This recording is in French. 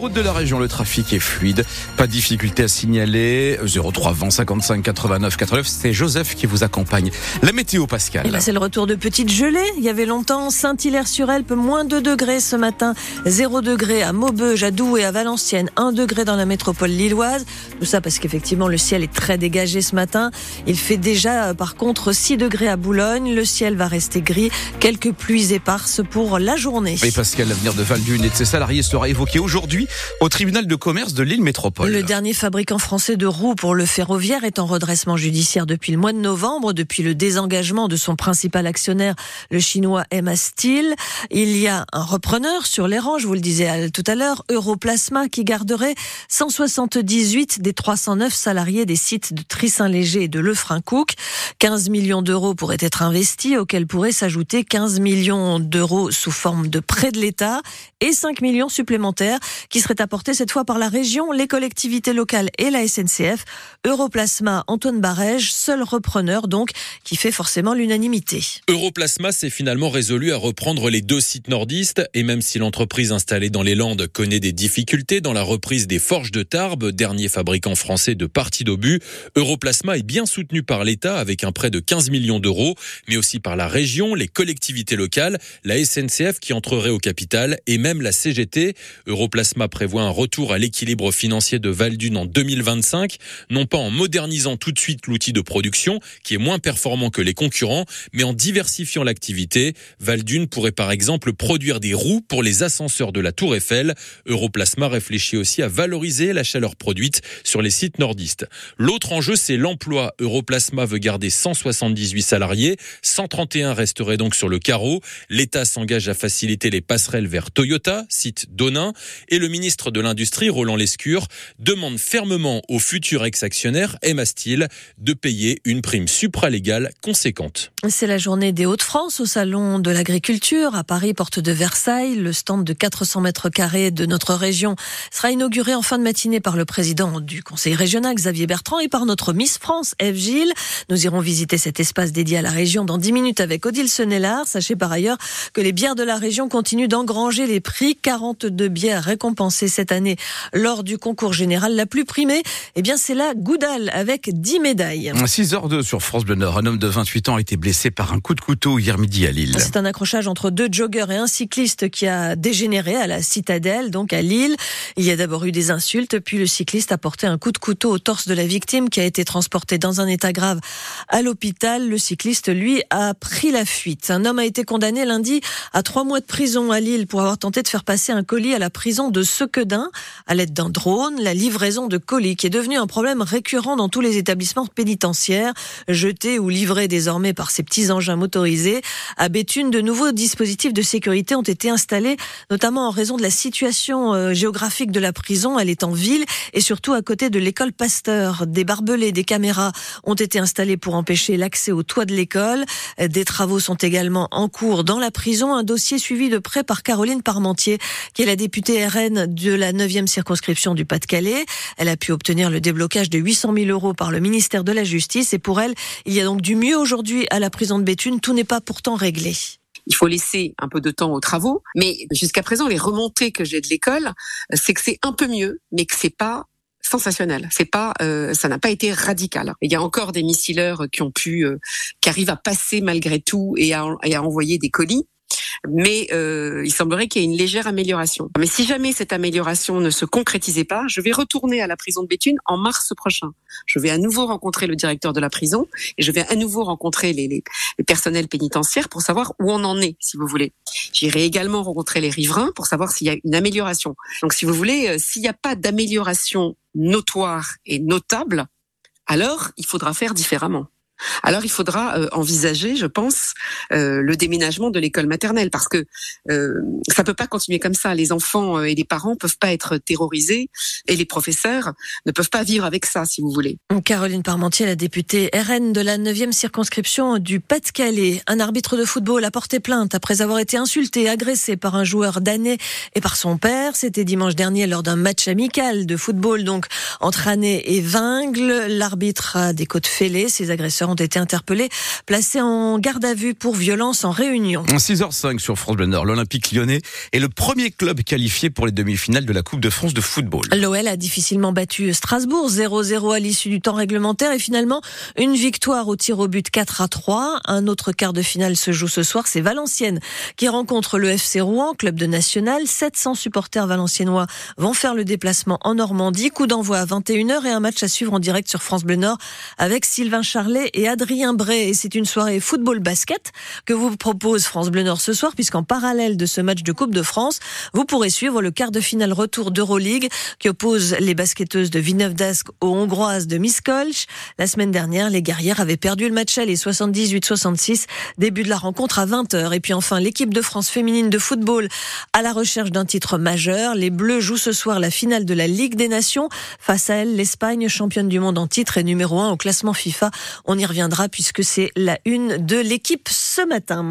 routes de la région, le trafic est fluide. Pas de difficulté à signaler. 03 20 55 89 89. C'est Joseph qui vous accompagne. La météo, Pascal. Et là, c'est le retour de petites gelées. Il y avait longtemps Saint-Hilaire-sur-Elpe, moins 2 degrés ce matin. 0 degrés à Maubeuge, à Doue et à Valenciennes. 1 degré dans la métropole lilloise. Tout ça parce qu'effectivement, le ciel est très dégagé ce matin. Il fait déjà, par contre, 6 degrés à Boulogne. Le ciel va rester gris. Quelques pluies éparses pour la journée. Et Pascal, l'avenir de Valdune et de ses salariés sera évoqué aujourd'hui au tribunal de commerce de l'île métropole. Le dernier fabricant français de roues pour le ferroviaire est en redressement judiciaire depuis le mois de novembre, depuis le désengagement de son principal actionnaire, le chinois MA Steel. Il y a un repreneur sur les rangs, je vous le disais tout à l'heure, Europlasma, qui garderait 178 des 309 salariés des sites de Trissin-Léger et de Lefrancouc. 15 millions d'euros pourraient être investis, auxquels pourraient s'ajouter 15 millions d'euros sous forme de prêt de l'État et 5 millions supplémentaires qui seraient apportés cette fois par la région, les collectivités locales et la SNCF. Europlasma, Antoine Barège, seul repreneur donc, qui fait forcément l'unanimité. Europlasma s'est finalement résolu à reprendre les deux sites nordistes et même si l'entreprise installée dans les Landes connaît des difficultés dans la reprise des forges de Tarbes, dernier fabricant français de parties d'obus, Europlasma est bien soutenu par l'État avec un prêt de 15 millions d'euros, mais aussi par la région, les collectivités locales, la SNCF qui entrerait au capital et même la CGT. Europlasma prévoit un retour à l'équilibre financier de Valdune en 2025, non pas en modernisant tout de suite l'outil de production, qui est moins performant que les concurrents, mais en diversifiant l'activité. Valdune pourrait par exemple produire des roues pour les ascenseurs de la Tour Eiffel. Europlasma réfléchit aussi à valoriser la chaleur produite sur les sites nordistes. L'autre enjeu, c'est l'emploi. Europlasma veut garder 178 salariés, 131 resteraient donc sur le carreau. L'État s'engage à faciliter les passerelles vers Toyota, site d'Onin, et le ministre de l'Industrie, Roland Lescure, demande fermement au futur ex-actionnaire Emma Steel de payer une prime supralégale conséquente. C'est la journée des Hauts-de-France au Salon de l'Agriculture à Paris, porte de Versailles. Le stand de 400 mètres carrés de notre région sera inauguré en fin de matinée par le président du Conseil régional, Xavier Bertrand, et par notre Miss France, Eve Gilles. Nous irons visiter cet espace dédié à la région dans 10 minutes avec Odile Senellard. Sachez par ailleurs que les bières de la région continuent d'engranger les prix. 42 bières récompensées cette année lors du concours général. La plus primée, eh bien, c'est la Goudal avec 10 médailles. 6h02 sur France Bleu Nord. Un homme de 28 ans a été blessé par un coup de couteau hier midi à Lille. C'est un accrochage entre deux joggeurs et un cycliste qui a dégénéré à la citadelle, donc à Lille. Il y a d'abord eu des insultes, puis le cycliste a porté un coup de couteau au torse de la victime qui a été transporté dans un état grave à l'hôpital. Le cycliste, lui, a pris la fuite. Un homme a été condamné lundi à trois mois de prison à Lille pour avoir tenté de faire passer un colis à la prison de Sequedin à l'aide d'un drone. La livraison de colis qui est devenue un problème récurrent dans tous les établissements pénitentiaires, jetés ou livrés désormais par ces petits engins motorisés. À Béthune, de nouveaux dispositifs de sécurité ont été installés, notamment en raison de la situation euh, géographique de la prison. Elle est en ville et surtout à côté de l'école Pasteur. Des barbelés, des caméras ont été installés pour empêcher l'accès au toit de l'école. Des travaux sont également en cours dans la prison. Un dossier suivi de près par Caroline Parmentier, qui est la députée RN de la 9e circonscription du Pas-de-Calais. Elle a pu obtenir le déblocage de 800 000 euros par le ministère de la Justice. Et pour elle, il y a donc du mieux aujourd'hui à la prison de Béthune. Tout n'est pas pourtant réglé. Il faut laisser un peu de temps aux travaux, mais jusqu'à présent, les remontées que j'ai de l'école, c'est que c'est un peu mieux, mais que c'est pas sensationnel. C'est pas, euh, ça n'a pas été radical. Il y a encore des missileurs qui ont pu, euh, qui arrivent à passer malgré tout et à, et à envoyer des colis mais euh, il semblerait qu'il y ait une légère amélioration. Mais si jamais cette amélioration ne se concrétisait pas, je vais retourner à la prison de Béthune en mars prochain. Je vais à nouveau rencontrer le directeur de la prison et je vais à nouveau rencontrer les, les, les personnels pénitentiaires pour savoir où on en est, si vous voulez. J'irai également rencontrer les riverains pour savoir s'il y a une amélioration. Donc, si vous voulez, euh, s'il n'y a pas d'amélioration notoire et notable, alors il faudra faire différemment. Alors il faudra euh, envisager, je pense, euh, le déménagement de l'école maternelle parce que euh, ça peut pas continuer comme ça. Les enfants euh, et les parents peuvent pas être terrorisés et les professeurs ne peuvent pas vivre avec ça, si vous voulez. Caroline Parmentier, la députée RN de la 9e circonscription du Pas-de-Calais. Un arbitre de football a porté plainte après avoir été insulté, agressé par un joueur d'année et par son père. C'était dimanche dernier lors d'un match amical de football donc entre Année et Vingles. L'arbitre a des côtes fêlées. Ses agresseurs ont été interpellés, placés en garde à vue pour violence en réunion. 6h05 sur France Bleu Nord. L'Olympique lyonnais est le premier club qualifié pour les demi-finales de la Coupe de France de football. L'OL a difficilement battu Strasbourg 0-0 à l'issue du temps réglementaire et finalement une victoire au tir au but 4 à 3. Un autre quart de finale se joue ce soir, c'est Valenciennes qui rencontre le FC Rouen, club de national. 700 supporters valenciennois vont faire le déplacement en Normandie. Coup d'envoi à 21h et un match à suivre en direct sur France Bleu Nord avec Sylvain Charlet et Adrien Bray. Et c'est une soirée football basket que vous propose France Bleu Nord ce soir puisqu'en parallèle de ce match de Coupe de France, vous pourrez suivre le quart de finale retour d'Euroleague qui oppose les basketteuses de Villeneuve d'Ascq aux Hongroises de Miskolc. La semaine dernière, les guerrières avaient perdu le match aller 78-66. Début de la rencontre à 20h. Et puis enfin, l'équipe de France féminine de football à la recherche d'un titre majeur. Les Bleus jouent ce soir la finale de la Ligue des Nations. Face à elle, l'Espagne, championne du monde en titre et numéro 1 au classement FIFA. On y reviendra puisque c'est la une de l'équipe ce matin.